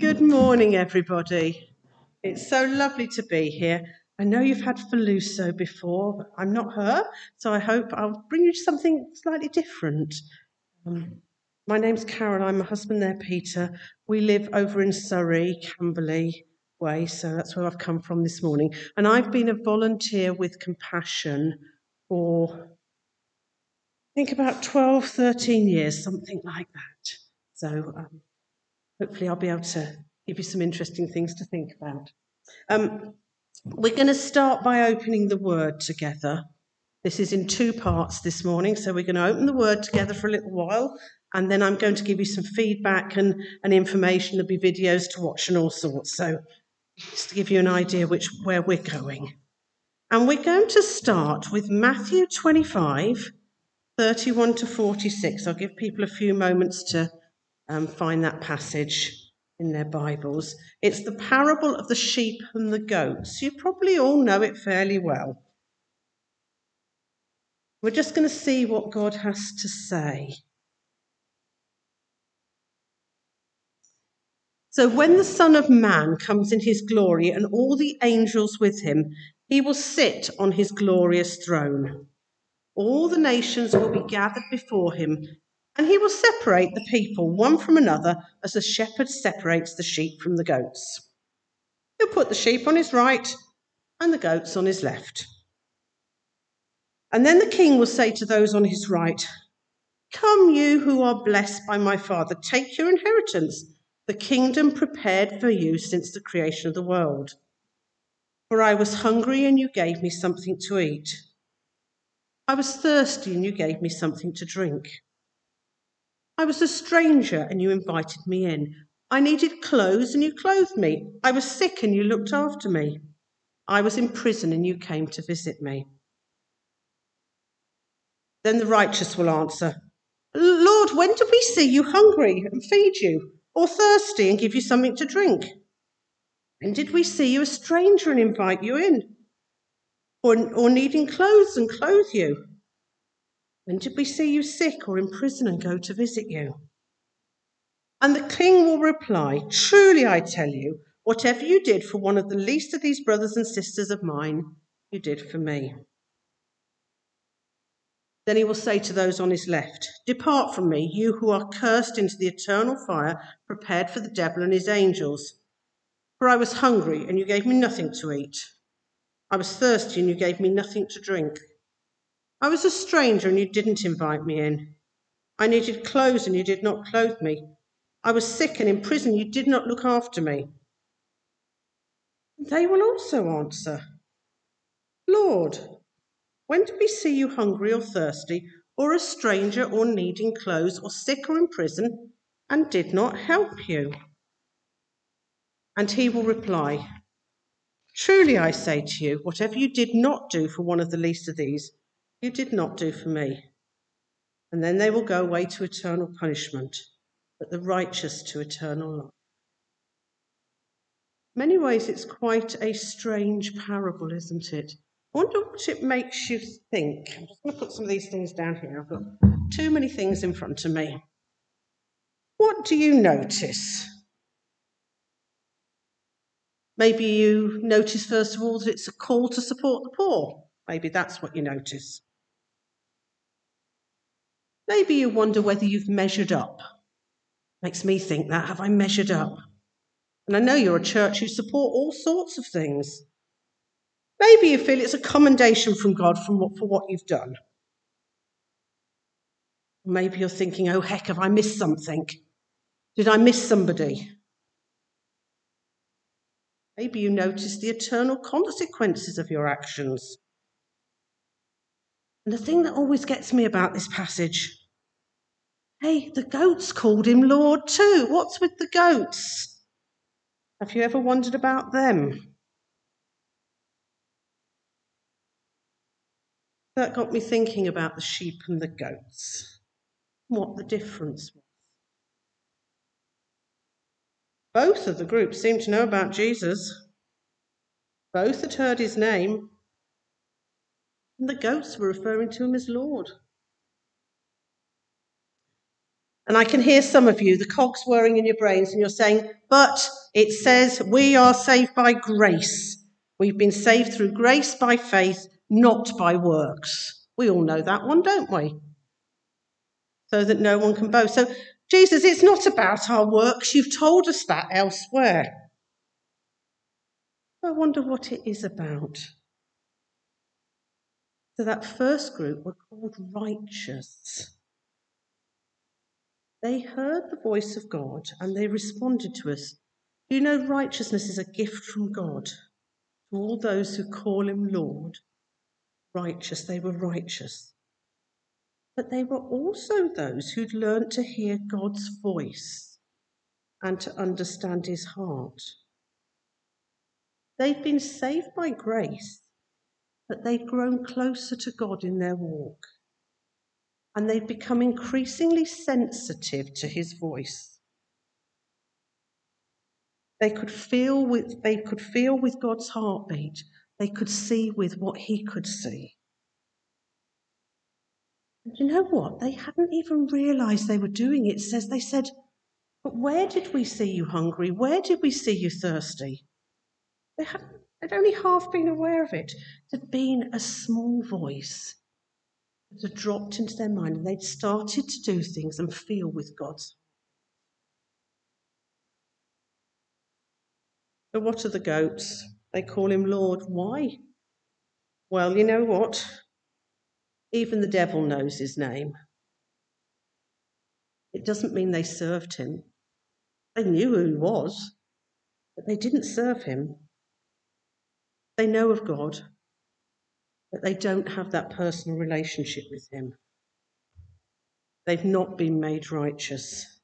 Good morning, everybody. It's so lovely to be here. I know you've had Faluso before, but I'm not her, so I hope I'll bring you something slightly different. Um, my name's Carol, I'm my husband there, Peter. We live over in Surrey, Camberley Way, so that's where I've come from this morning. And I've been a volunteer with Compassion for, I think, about 12, 13 years, something like that. So um, hopefully I'll be able to give you some interesting things to think about. Um, we're going to start by opening the word together. This is in two parts this morning, so we're going to open the word together for a little while, and then I'm going to give you some feedback and, and information. There'll be videos to watch and all sorts. So just to give you an idea which where we're going. And we're going to start with Matthew 25, 31 to 46. I'll give people a few moments to um, find that passage in their Bibles. It's the parable of the sheep and the goats. You probably all know it fairly well. We're just going to see what God has to say. So, when the Son of Man comes in his glory and all the angels with him, he will sit on his glorious throne. All the nations will be gathered before him, and he will separate the people one from another as a shepherd separates the sheep from the goats. He'll put the sheep on his right and the goats on his left. And then the king will say to those on his right, Come, you who are blessed by my Father, take your inheritance, the kingdom prepared for you since the creation of the world. For I was hungry, and you gave me something to eat. I was thirsty, and you gave me something to drink. I was a stranger and you invited me in. I needed clothes and you clothed me. I was sick and you looked after me. I was in prison and you came to visit me. Then the righteous will answer, Lord, when did we see you hungry and feed you, or thirsty and give you something to drink? When did we see you a stranger and invite you in, or, or needing clothes and clothe you? When did we see you sick or in prison and go to visit you? And the king will reply, Truly I tell you, whatever you did for one of the least of these brothers and sisters of mine, you did for me. Then he will say to those on his left, Depart from me, you who are cursed into the eternal fire prepared for the devil and his angels. For I was hungry, and you gave me nothing to eat. I was thirsty, and you gave me nothing to drink. I was a stranger and you didn't invite me in. I needed clothes and you did not clothe me. I was sick and in prison, you did not look after me. They will also answer, Lord, when did we see you hungry or thirsty, or a stranger or needing clothes, or sick or in prison, and did not help you? And he will reply, Truly I say to you, whatever you did not do for one of the least of these, you did not do for me. And then they will go away to eternal punishment, but the righteous to eternal life. Many ways, it's quite a strange parable, isn't it? I wonder what it makes you think. I'm just going to put some of these things down here. I've got too many things in front of me. What do you notice? Maybe you notice, first of all, that it's a call to support the poor. Maybe that's what you notice. Maybe you wonder whether you've measured up. Makes me think that. Have I measured up? And I know you're a church who support all sorts of things. Maybe you feel it's a commendation from God from what, for what you've done. Maybe you're thinking, oh, heck, have I missed something? Did I miss somebody? Maybe you notice the eternal consequences of your actions. And the thing that always gets me about this passage hey, the goats called him Lord too. What's with the goats? Have you ever wondered about them? That got me thinking about the sheep and the goats, what the difference was. Both of the groups seemed to know about Jesus. Both had heard his name, and the goats were referring to him as Lord. And I can hear some of you, the cogs whirring in your brains, and you're saying, but it says we are saved by grace. We've been saved through grace by faith, not by works. We all know that one, don't we? So that no one can boast. So, Jesus, it's not about our works. You've told us that elsewhere. I wonder what it is about. So, that first group were called righteous. They heard the voice of God and they responded to us. You know, righteousness is a gift from God to all those who call him Lord. Righteous, they were righteous. But they were also those who'd learnt to hear God's voice and to understand his heart. They'd been saved by grace, but they'd grown closer to God in their walk and they've become increasingly sensitive to his voice. They could feel with, they could feel with God's heartbeat. They could see with what he could see. And you know what? They hadn't even realized they were doing it. says they said, But where did we see you hungry? Where did we see you thirsty? They hadn't they'd only half been aware of it. Had been a small voice that had dropped into their mind and they'd started to do things and feel with God. So, what are the goats? They call him Lord. Why? Well, you know what? Even the devil knows his name. It doesn't mean they served him. They knew who he was, but they didn't serve him. They know of God, but they don't have that personal relationship with Him. They've not been made righteous.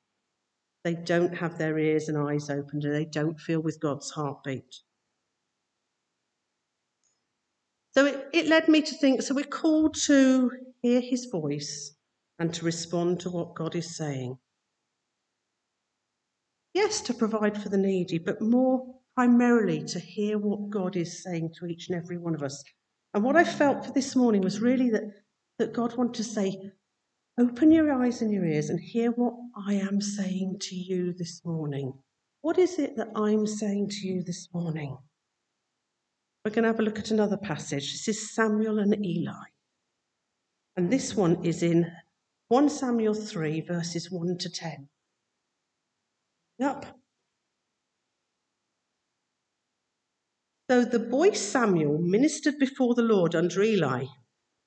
They don't have their ears and eyes opened, and they don't feel with God's heartbeat. So it, it led me to think so we're called to hear His voice and to respond to what God is saying. Yes, to provide for the needy, but more primarily to hear what God is saying to each and every one of us and what I felt for this morning was really that, that God wanted to say, open your eyes and your ears and hear what I am saying to you this morning. What is it that I'm saying to you this morning? We're going to have a look at another passage. This is Samuel and Eli. And this one is in 1 Samuel 3, verses 1 to 10. Yep. So the boy Samuel ministered before the Lord under Eli.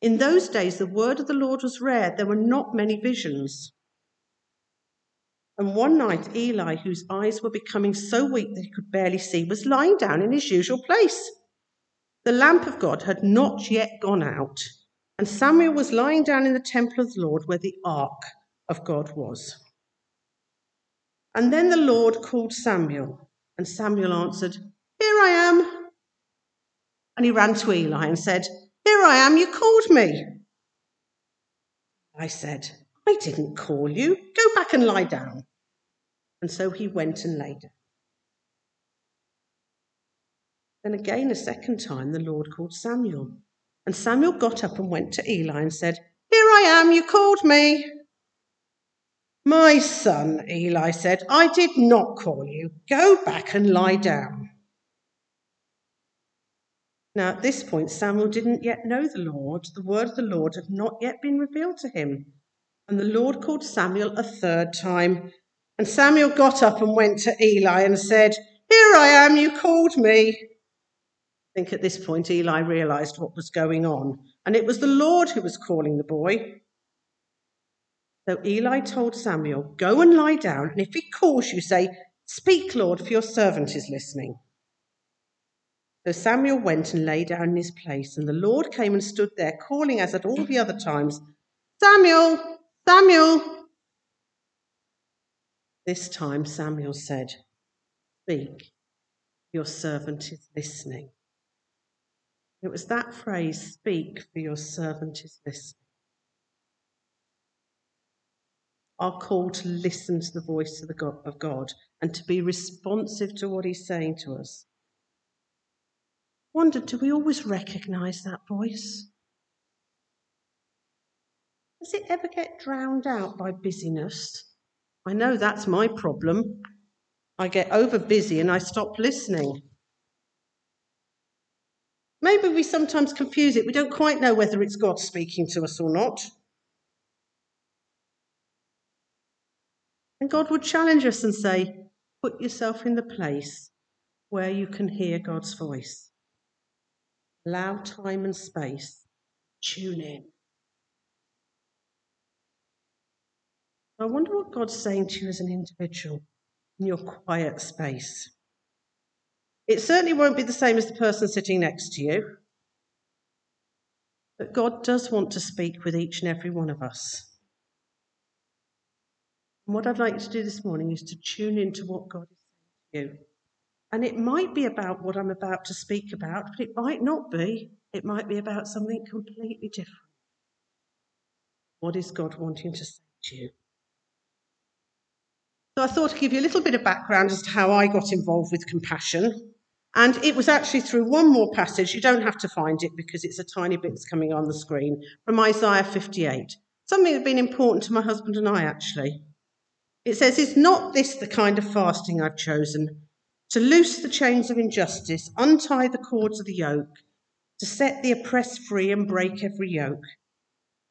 In those days, the word of the Lord was rare. There were not many visions. And one night, Eli, whose eyes were becoming so weak that he could barely see, was lying down in his usual place. The lamp of God had not yet gone out, and Samuel was lying down in the temple of the Lord where the ark of God was. And then the Lord called Samuel, and Samuel answered, Here I am. And he ran to Eli and said, Here I am, you called me. I said, I didn't call you. Go back and lie down. And so he went and lay down. Then again, a second time, the Lord called Samuel. And Samuel got up and went to Eli and said, Here I am, you called me. My son, Eli said, I did not call you. Go back and lie down. Now, at this point, Samuel didn't yet know the Lord. The word of the Lord had not yet been revealed to him. And the Lord called Samuel a third time. And Samuel got up and went to Eli and said, Here I am, you called me. I think at this point, Eli realized what was going on. And it was the Lord who was calling the boy. So Eli told Samuel, Go and lie down, and if he calls you, say, Speak, Lord, for your servant is listening. So Samuel went and lay down in his place, and the Lord came and stood there, calling as at all the other times, Samuel, Samuel. This time Samuel said, Speak, your servant is listening. It was that phrase, speak, for your servant is listening. Our call to listen to the voice of, the God, of God and to be responsive to what he's saying to us wondered do we always recognise that voice? Does it ever get drowned out by busyness I know that's my problem. I get over busy and I stop listening. Maybe we sometimes confuse it. We don't quite know whether it's God speaking to us or not. And God would challenge us and say, Put yourself in the place where you can hear God's voice. Allow time and space. Tune in. I wonder what God's saying to you as an individual in your quiet space. It certainly won't be the same as the person sitting next to you, but God does want to speak with each and every one of us. And what I'd like to do this morning is to tune into what God is saying to you. And it might be about what I'm about to speak about, but it might not be. It might be about something completely different. What is God wanting to say to you? So I thought I'd give you a little bit of background as to how I got involved with compassion. And it was actually through one more passage, you don't have to find it because it's a tiny bit that's coming on the screen, from Isaiah 58. Something that had been important to my husband and I, actually. It says, Is not this the kind of fasting I've chosen? To loose the chains of injustice, untie the cords of the yoke, to set the oppressed free and break every yoke?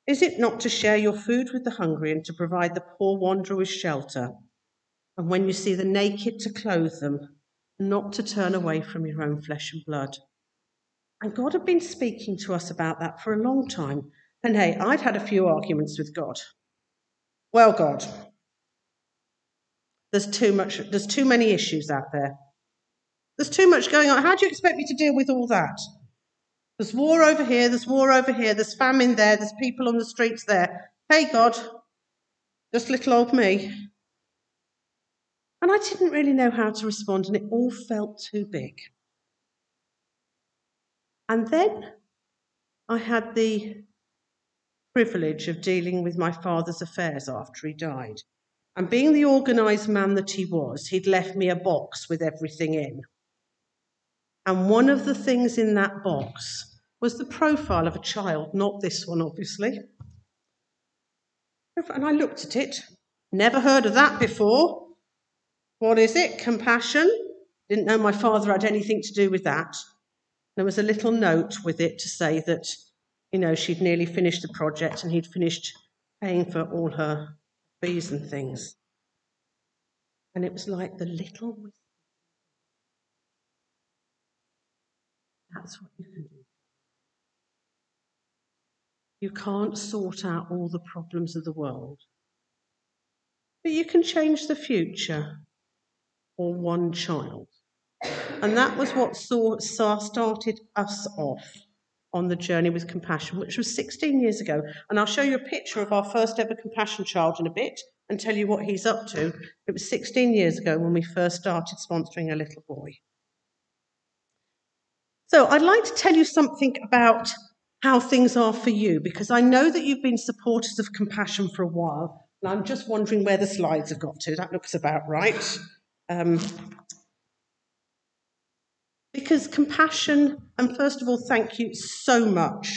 Is it not to share your food with the hungry and to provide the poor wanderer with shelter? and when you see the naked, to clothe them, not to turn away from your own flesh and blood. And God had been speaking to us about that for a long time. And hey, I'd had a few arguments with God. Well, God, there's too much, there's too many issues out there. There's too much going on. How do you expect me to deal with all that? There's war over here, there's war over here, there's famine there, there's people on the streets there. Hey, God, just little old me. And I didn't really know how to respond, and it all felt too big. And then I had the privilege of dealing with my father's affairs after he died. And being the organised man that he was, he'd left me a box with everything in. And one of the things in that box was the profile of a child, not this one, obviously. And I looked at it, never heard of that before. What is it? Compassion? Didn't know my father had anything to do with that. There was a little note with it to say that, you know, she'd nearly finished the project and he'd finished paying for all her fees and things. And it was like the little That's what you can do. You can't sort out all the problems of the world, but you can change the future or one child. And that was what saw, saw, started us off on the journey with compassion, which was 16 years ago. And I'll show you a picture of our first ever compassion child in a bit and tell you what he's up to. It was 16 years ago when we first started sponsoring a little boy. So I'd like to tell you something about how things are for you because I know that you've been supporters of compassion for a while. And I'm just wondering where the slides have got to. That looks about right. Um, because compassion, and first of all, thank you so much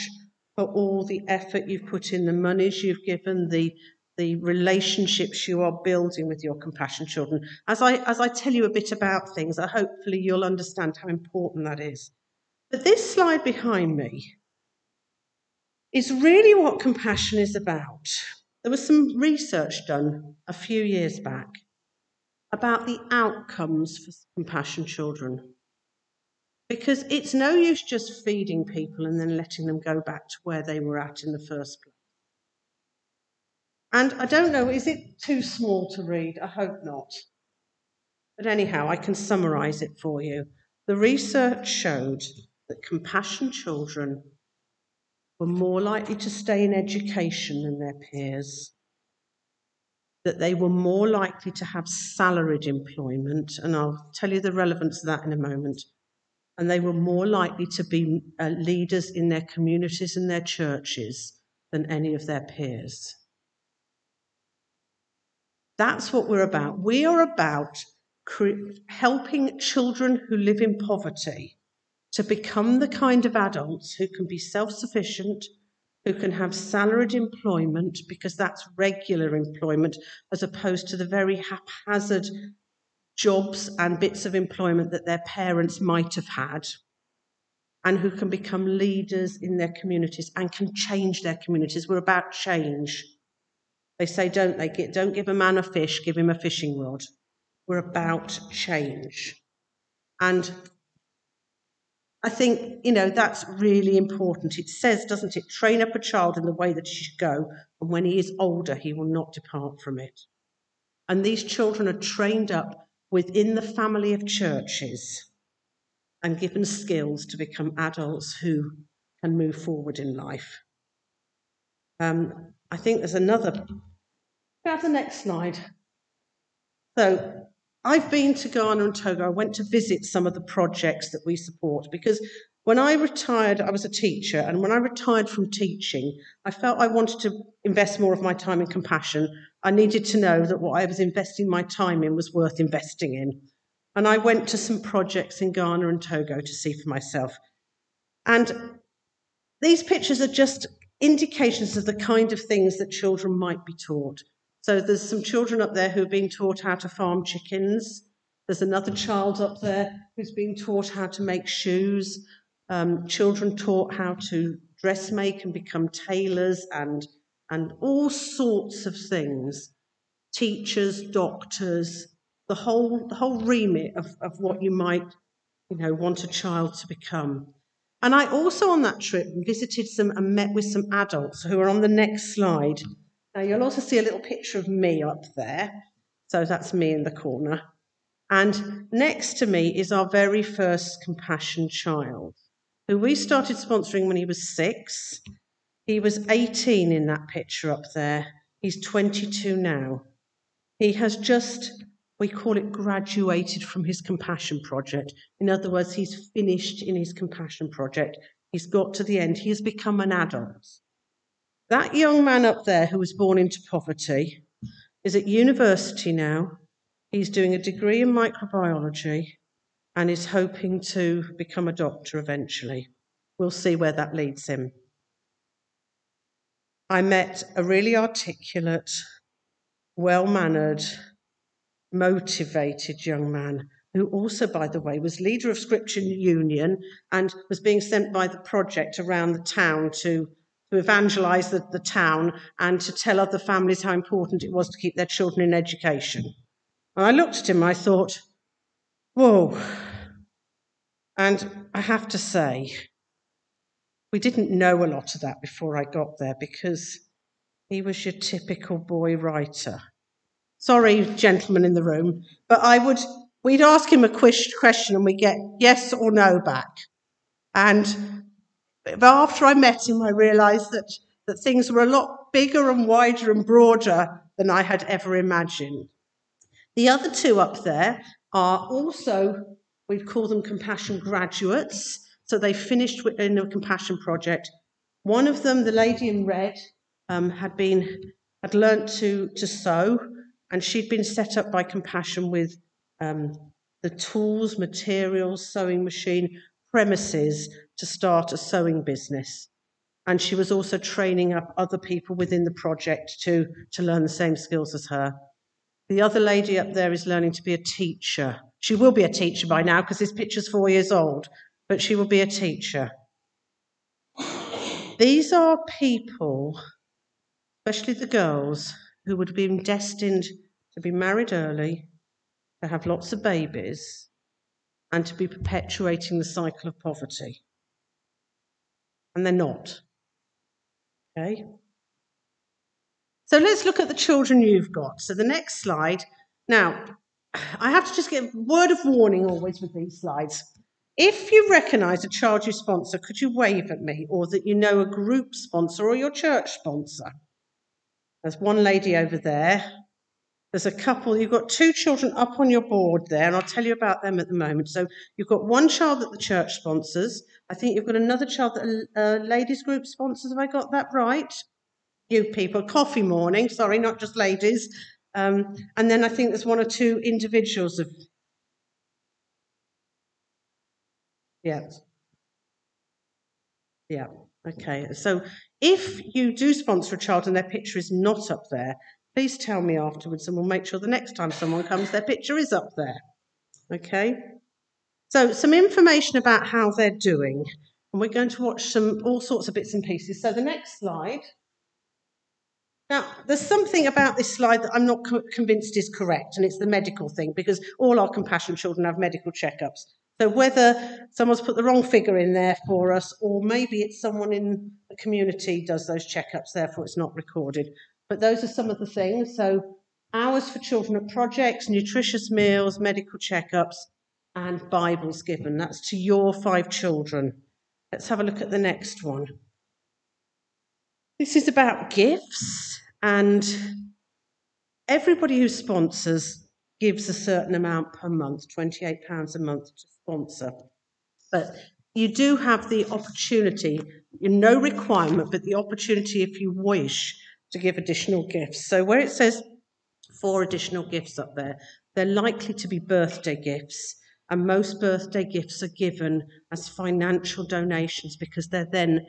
for all the effort you've put in, the monies you've given, the the relationships you are building with your compassion children. As I as I tell you a bit about things, I hopefully you'll understand how important that is. But this slide behind me is really what compassion is about. There was some research done a few years back about the outcomes for compassion children. Because it's no use just feeding people and then letting them go back to where they were at in the first place. And I don't know, is it too small to read? I hope not. But anyhow, I can summarize it for you. The research showed that compassion children were more likely to stay in education than their peers, that they were more likely to have salaried employment, and I'll tell you the relevance of that in a moment. And they were more likely to be uh, leaders in their communities and their churches than any of their peers. That's what we're about. We are about cre- helping children who live in poverty to become the kind of adults who can be self sufficient, who can have salaried employment because that's regular employment as opposed to the very haphazard jobs and bits of employment that their parents might have had, and who can become leaders in their communities and can change their communities. We're about change. They say, don't they? Don't give a man a fish, give him a fishing rod. We're about change. And I think, you know, that's really important. It says, doesn't it, train up a child in the way that he should go, and when he is older, he will not depart from it. And these children are trained up within the family of churches and given skills to become adults who can move forward in life. Um, I think there's another. Have the next slide. So, I've been to Ghana and Togo. I went to visit some of the projects that we support because when I retired, I was a teacher, and when I retired from teaching, I felt I wanted to invest more of my time in compassion. I needed to know that what I was investing my time in was worth investing in. And I went to some projects in Ghana and Togo to see for myself. And these pictures are just indications of the kind of things that children might be taught. So there's some children up there who are being taught how to farm chickens. There's another child up there who's being taught how to make shoes. Um, children taught how to dressmake and become tailors and, and all sorts of things. Teachers, doctors, the whole, the whole remit of, of what you might you know, want a child to become. And I also on that trip visited some and met with some adults who are on the next slide now you'll also see a little picture of me up there. So that's me in the corner. And next to me is our very first compassion child, who we started sponsoring when he was six. He was 18 in that picture up there. He's 22 now. He has just, we call it graduated from his compassion project. In other words, he's finished in his compassion project. He's got to the end. He has become an adult. That young man up there who was born into poverty is at university now. He's doing a degree in microbiology and is hoping to become a doctor eventually. We'll see where that leads him. I met a really articulate, well mannered, motivated young man who also, by the way, was leader of Scripture Union and was being sent by the project around the town to to evangelize the, the town and to tell other families how important it was to keep their children in education. And I looked at him, I thought, whoa. And I have to say, we didn't know a lot of that before I got there because he was your typical boy writer. Sorry, gentlemen in the room, but I would, we'd ask him a question and we get yes or no back. And but after I met him, I realized that, that things were a lot bigger and wider and broader than I had ever imagined. The other two up there are also, we call them compassion graduates. So they finished in a compassion project. One of them, the lady in red, um, had been had learnt to to sew, and she'd been set up by compassion with um, the tools, materials, sewing machine, premises to start a sewing business. And she was also training up other people within the project to, to learn the same skills as her. The other lady up there is learning to be a teacher. She will be a teacher by now because this picture's four years old, but she will be a teacher. These are people, especially the girls, who would have been destined to be married early, to have lots of babies, and to be perpetuating the cycle of poverty. And they're not. Okay? So let's look at the children you've got. So the next slide. Now, I have to just give a word of warning always with these slides. If you recognise a child you sponsor, could you wave at me? Or that you know a group sponsor or your church sponsor? There's one lady over there. There's a couple, you've got two children up on your board there, and I'll tell you about them at the moment. So you've got one child that the church sponsors. I think you've got another child that a, a ladies group sponsors. Have I got that right? You people, coffee morning, sorry, not just ladies. Um, and then I think there's one or two individuals of. Yeah. Yeah. Okay, so if you do sponsor a child and their picture is not up there, please tell me afterwards and we'll make sure the next time someone comes, their picture is up there. Okay? So, some information about how they're doing. And we're going to watch some all sorts of bits and pieces. So, the next slide. Now, there's something about this slide that I'm not co- convinced is correct, and it's the medical thing, because all our compassion children have medical checkups. So, whether someone's put the wrong figure in there for us, or maybe it's someone in the community does those checkups, therefore it's not recorded. But those are some of the things. So, hours for children at projects, nutritious meals, medical checkups, and Bibles given. That's to your five children. Let's have a look at the next one. This is about gifts, and everybody who sponsors gives a certain amount per month, £28 a month to sponsor. But you do have the opportunity, no requirement, but the opportunity if you wish to give additional gifts. So where it says four additional gifts up there, they're likely to be birthday gifts. And most birthday gifts are given as financial donations because they're then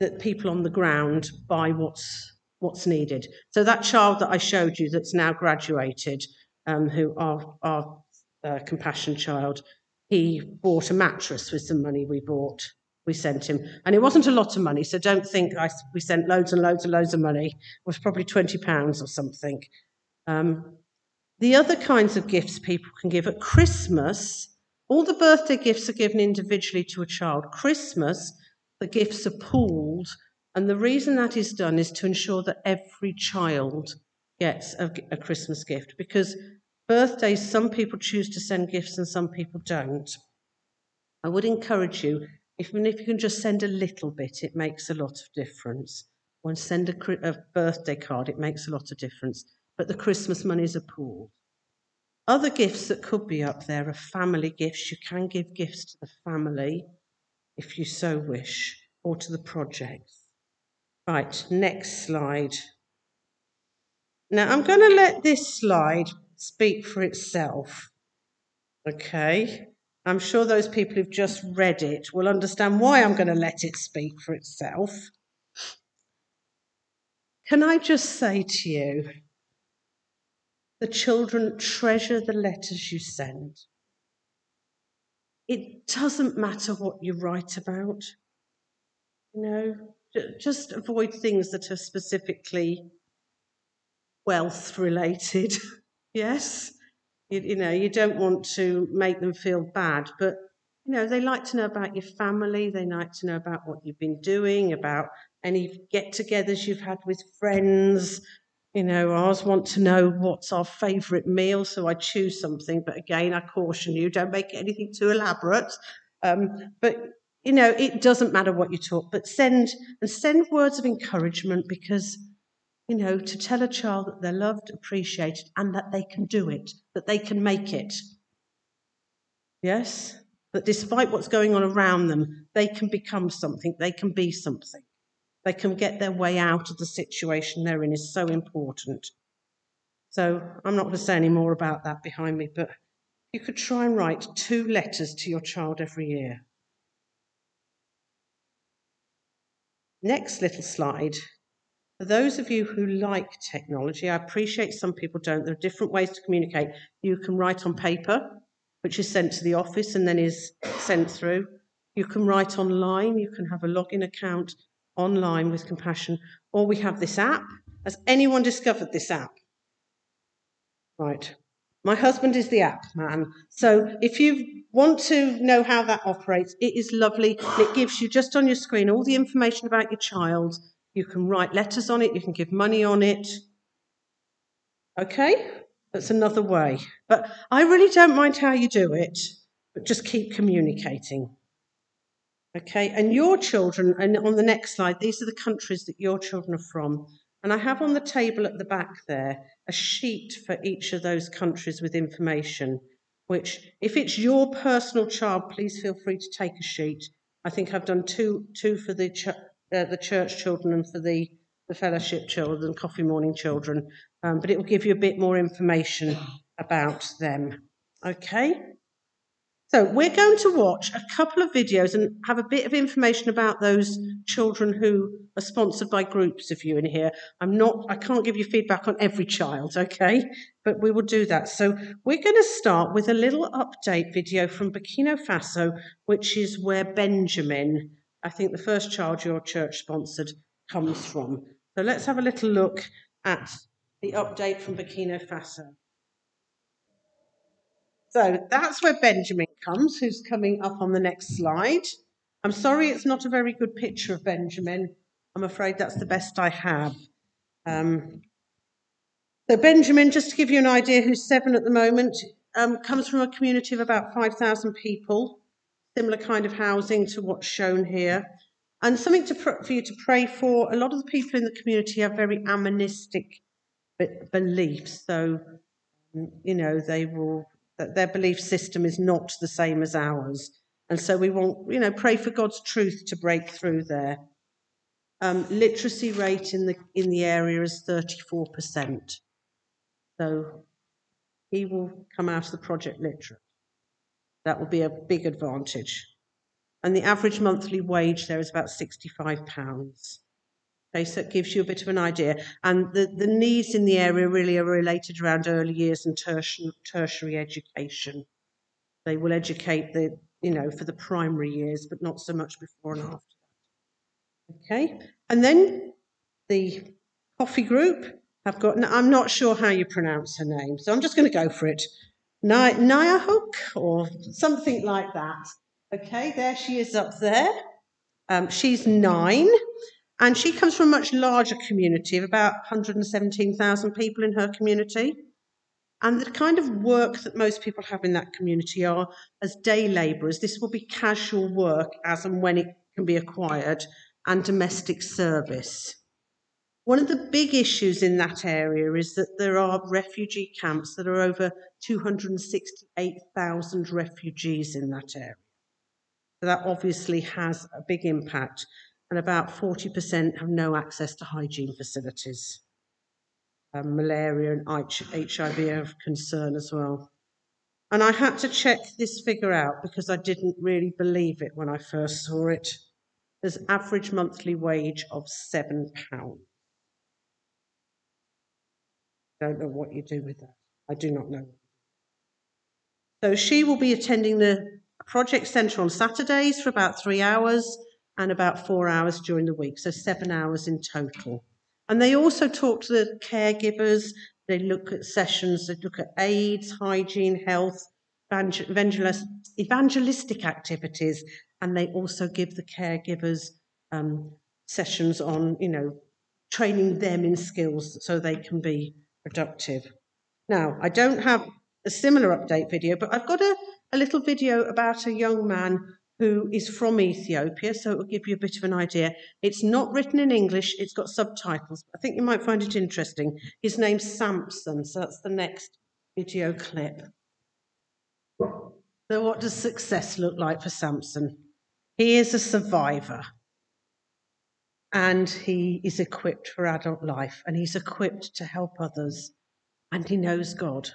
that people on the ground buy what's what's needed. So that child that I showed you that's now graduated, um, who our our uh, compassion child, he bought a mattress with some money we bought. We sent him, and it wasn't a lot of money. So don't think I, we sent loads and loads and loads of money. It was probably twenty pounds or something. Um, the other kinds of gifts people can give at Christmas, all the birthday gifts are given individually to a child. Christmas, the gifts are pooled. And the reason that is done is to ensure that every child gets a, a, Christmas gift because birthdays, some people choose to send gifts and some people don't. I would encourage you, even if you can just send a little bit, it makes a lot of difference. When send a, a birthday card, it makes a lot of difference. But the Christmas monies are pooled. Other gifts that could be up there are family gifts. You can give gifts to the family if you so wish, or to the projects. Right, next slide. Now I'm going to let this slide speak for itself. Okay, I'm sure those people who've just read it will understand why I'm going to let it speak for itself. Can I just say to you, the children treasure the letters you send. It doesn't matter what you write about. You know, just avoid things that are specifically wealth related. yes, you, you, know, you don't want to make them feel bad, but you know, they like to know about your family. They like to know about what you've been doing, about any get-togethers you've had with friends, you know, ours want to know what's our favourite meal, so I choose something. But again, I caution you, don't make anything too elaborate. Um, but you know, it doesn't matter what you talk, but send and send words of encouragement because you know, to tell a child that they're loved, appreciated, and that they can do it, that they can make it. Yes? That despite what's going on around them, they can become something, they can be something they can get their way out of the situation they're in is so important. So I'm not going to say any more about that behind me, but you could try and write two letters to your child every year. Next little slide. For those of you who like technology, I appreciate some people don't. There are different ways to communicate. You can write on paper, which is sent to the office and then is sent through. You can write online. You can have a login account online with compassion, or we have this app. Has anyone discovered this app? Right. My husband is the app man. So if you want to know how that operates, it is lovely. It gives you just on your screen all the information about your child. You can write letters on it, you can give money on it. Okay? That's another way. But I really don't mind how you do it, but just keep communicating. Okay, and your children, and on the next slide, these are the countries that your children are from. And I have on the table at the back there a sheet for each of those countries with information, which, if it's your personal child, please feel free to take a sheet. I think I've done two, two for the, ch- uh, the church children and for the, the fellowship children, coffee morning children, um, but it will give you a bit more information about them. Okay? So we're going to watch a couple of videos and have a bit of information about those children who are sponsored by groups of you in here. I'm not, I can't give you feedback on every child, okay? But we will do that. So we're going to start with a little update video from Burkina Faso, which is where Benjamin, I think the first child your church sponsored, comes from. So let's have a little look at the update from Burkina Faso. So that's where Benjamin comes, who's coming up on the next slide. I'm sorry it's not a very good picture of Benjamin. I'm afraid that's the best I have. Um, so Benjamin, just to give you an idea, who's seven at the moment, um, comes from a community of about 5,000 people, similar kind of housing to what's shown here. And something to, for you to pray for. A lot of the people in the community have very animistic beliefs. So, you know, they will that their belief system is not the same as ours. And so we want, you know, pray for God's truth to break through there. Um, literacy rate in the in the area is 34%. So he will come out of the project literate. That will be a big advantage. And the average monthly wage there is about £65. Okay, so it gives you a bit of an idea. And the, the needs in the area really are related around early years and tertiary, education. They will educate the, you know, for the primary years, but not so much before and after. Okay, and then the coffee group have got, I'm not sure how you pronounce her name, so I'm just going to go for it. Hook or something like that. Okay, there she is up there. Um, she's nine. And she comes from a much larger community of about 117,000 people in her community. And the kind of work that most people have in that community are as day labourers. This will be casual work as and when it can be acquired, and domestic service. One of the big issues in that area is that there are refugee camps that are over 268,000 refugees in that area. So that obviously has a big impact and about 40% have no access to hygiene facilities. Um, malaria and HIV are of concern as well. And I had to check this figure out because I didn't really believe it when I first saw it. There's average monthly wage of £7. Don't know what you do with that. I do not know. So she will be attending the project centre on Saturdays for about three hours and about four hours during the week, so seven hours in total. And they also talk to the caregivers, they look at sessions, they look at AIDS, hygiene, health, evangelistic activities, and they also give the caregivers um, sessions on, you know, training them in skills so they can be productive. Now, I don't have a similar update video, but I've got a, a little video about a young man who is from Ethiopia, so it will give you a bit of an idea. It's not written in English, it's got subtitles. I think you might find it interesting. His name's Samson, so that's the next video clip. So, what does success look like for Samson? He is a survivor and he is equipped for adult life and he's equipped to help others and he knows God.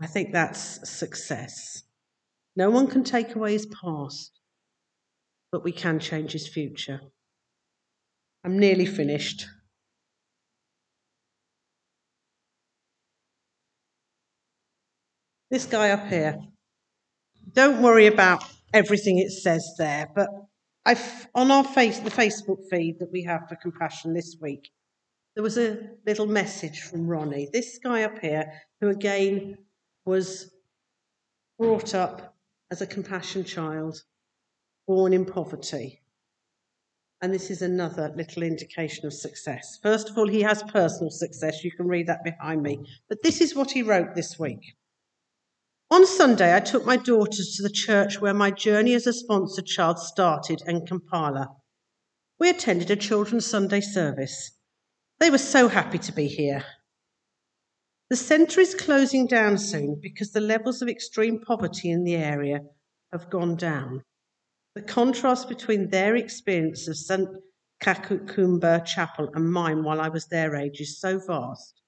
I think that's success. No one can take away his past, but we can change his future. I'm nearly finished. This guy up here. Don't worry about everything it says there, but On our face, the Facebook feed that we have for Compassion this week, there was a little message from Ronnie. This guy up here, who again was brought up as a compassion child born in poverty. And this is another little indication of success. First of all, he has personal success. You can read that behind me. But this is what he wrote this week. On Sunday, I took my daughters to the church where my journey as a sponsored child started in Kampala. We attended a children's Sunday service. They were so happy to be here. The centre is closing down soon because the levels of extreme poverty in the area have gone down. The contrast between their experience of St. Kakumba Chapel and mine while I was their age is so vast,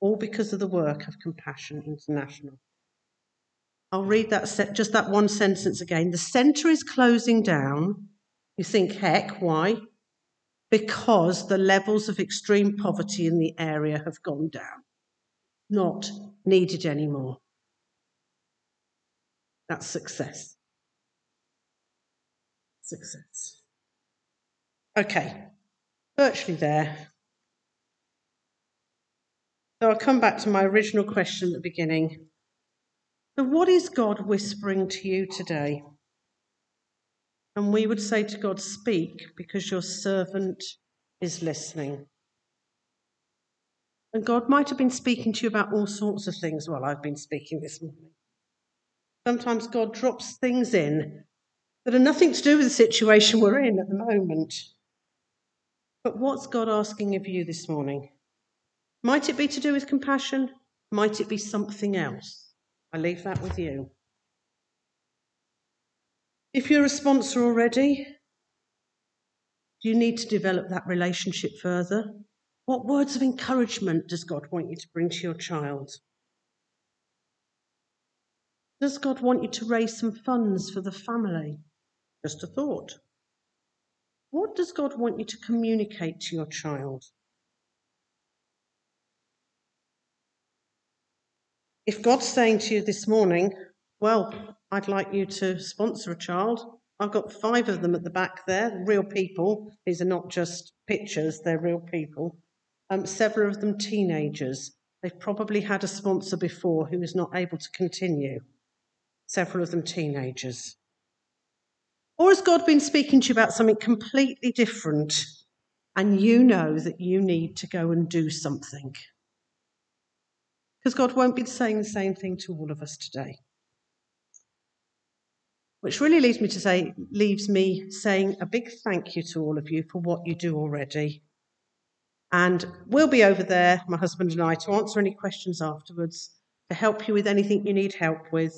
all because of the work of Compassion International. I'll read that set, just that one sentence again. The centre is closing down. You think, heck, why? Because the levels of extreme poverty in the area have gone down. Not needed anymore. That's success. Success. Okay, virtually there. So I'll come back to my original question at the beginning. So, what is God whispering to you today? And we would say to God, Speak, because your servant is listening. And God might have been speaking to you about all sorts of things while I've been speaking this morning. Sometimes God drops things in that are nothing to do with the situation we're in at the moment. But what's God asking of you this morning? Might it be to do with compassion? Might it be something else? I leave that with you. If you're a sponsor already, do you need to develop that relationship further? What words of encouragement does God want you to bring to your child? Does God want you to raise some funds for the family? Just a thought. What does God want you to communicate to your child? If God's saying to you this morning, well, I'd like you to sponsor a child, I've got five of them at the back there, real people. These are not just pictures, they're real people. Um, several of them teenagers. They've probably had a sponsor before who is not able to continue. Several of them teenagers. Or has God been speaking to you about something completely different and you know that you need to go and do something? Because God won't be saying the same thing to all of us today. Which really leaves me to say, leaves me saying a big thank you to all of you for what you do already. And we'll be over there, my husband and I, to answer any questions afterwards, to help you with anything you need help with,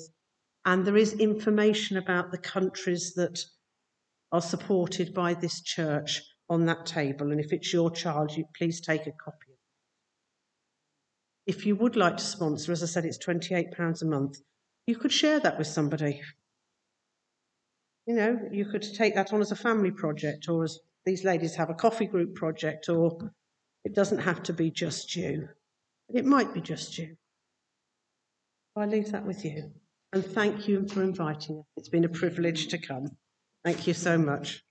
and there is information about the countries that are supported by this church on that table. And if it's your child, you please take a copy. If you would like to sponsor, as I said, it's £28 a month. You could share that with somebody. You know, you could take that on as a family project, or as these ladies have a coffee group project, or it doesn't have to be just you. It might be just you. I leave that with you and thank you for inviting us. It's been a privilege to come. Thank you so much.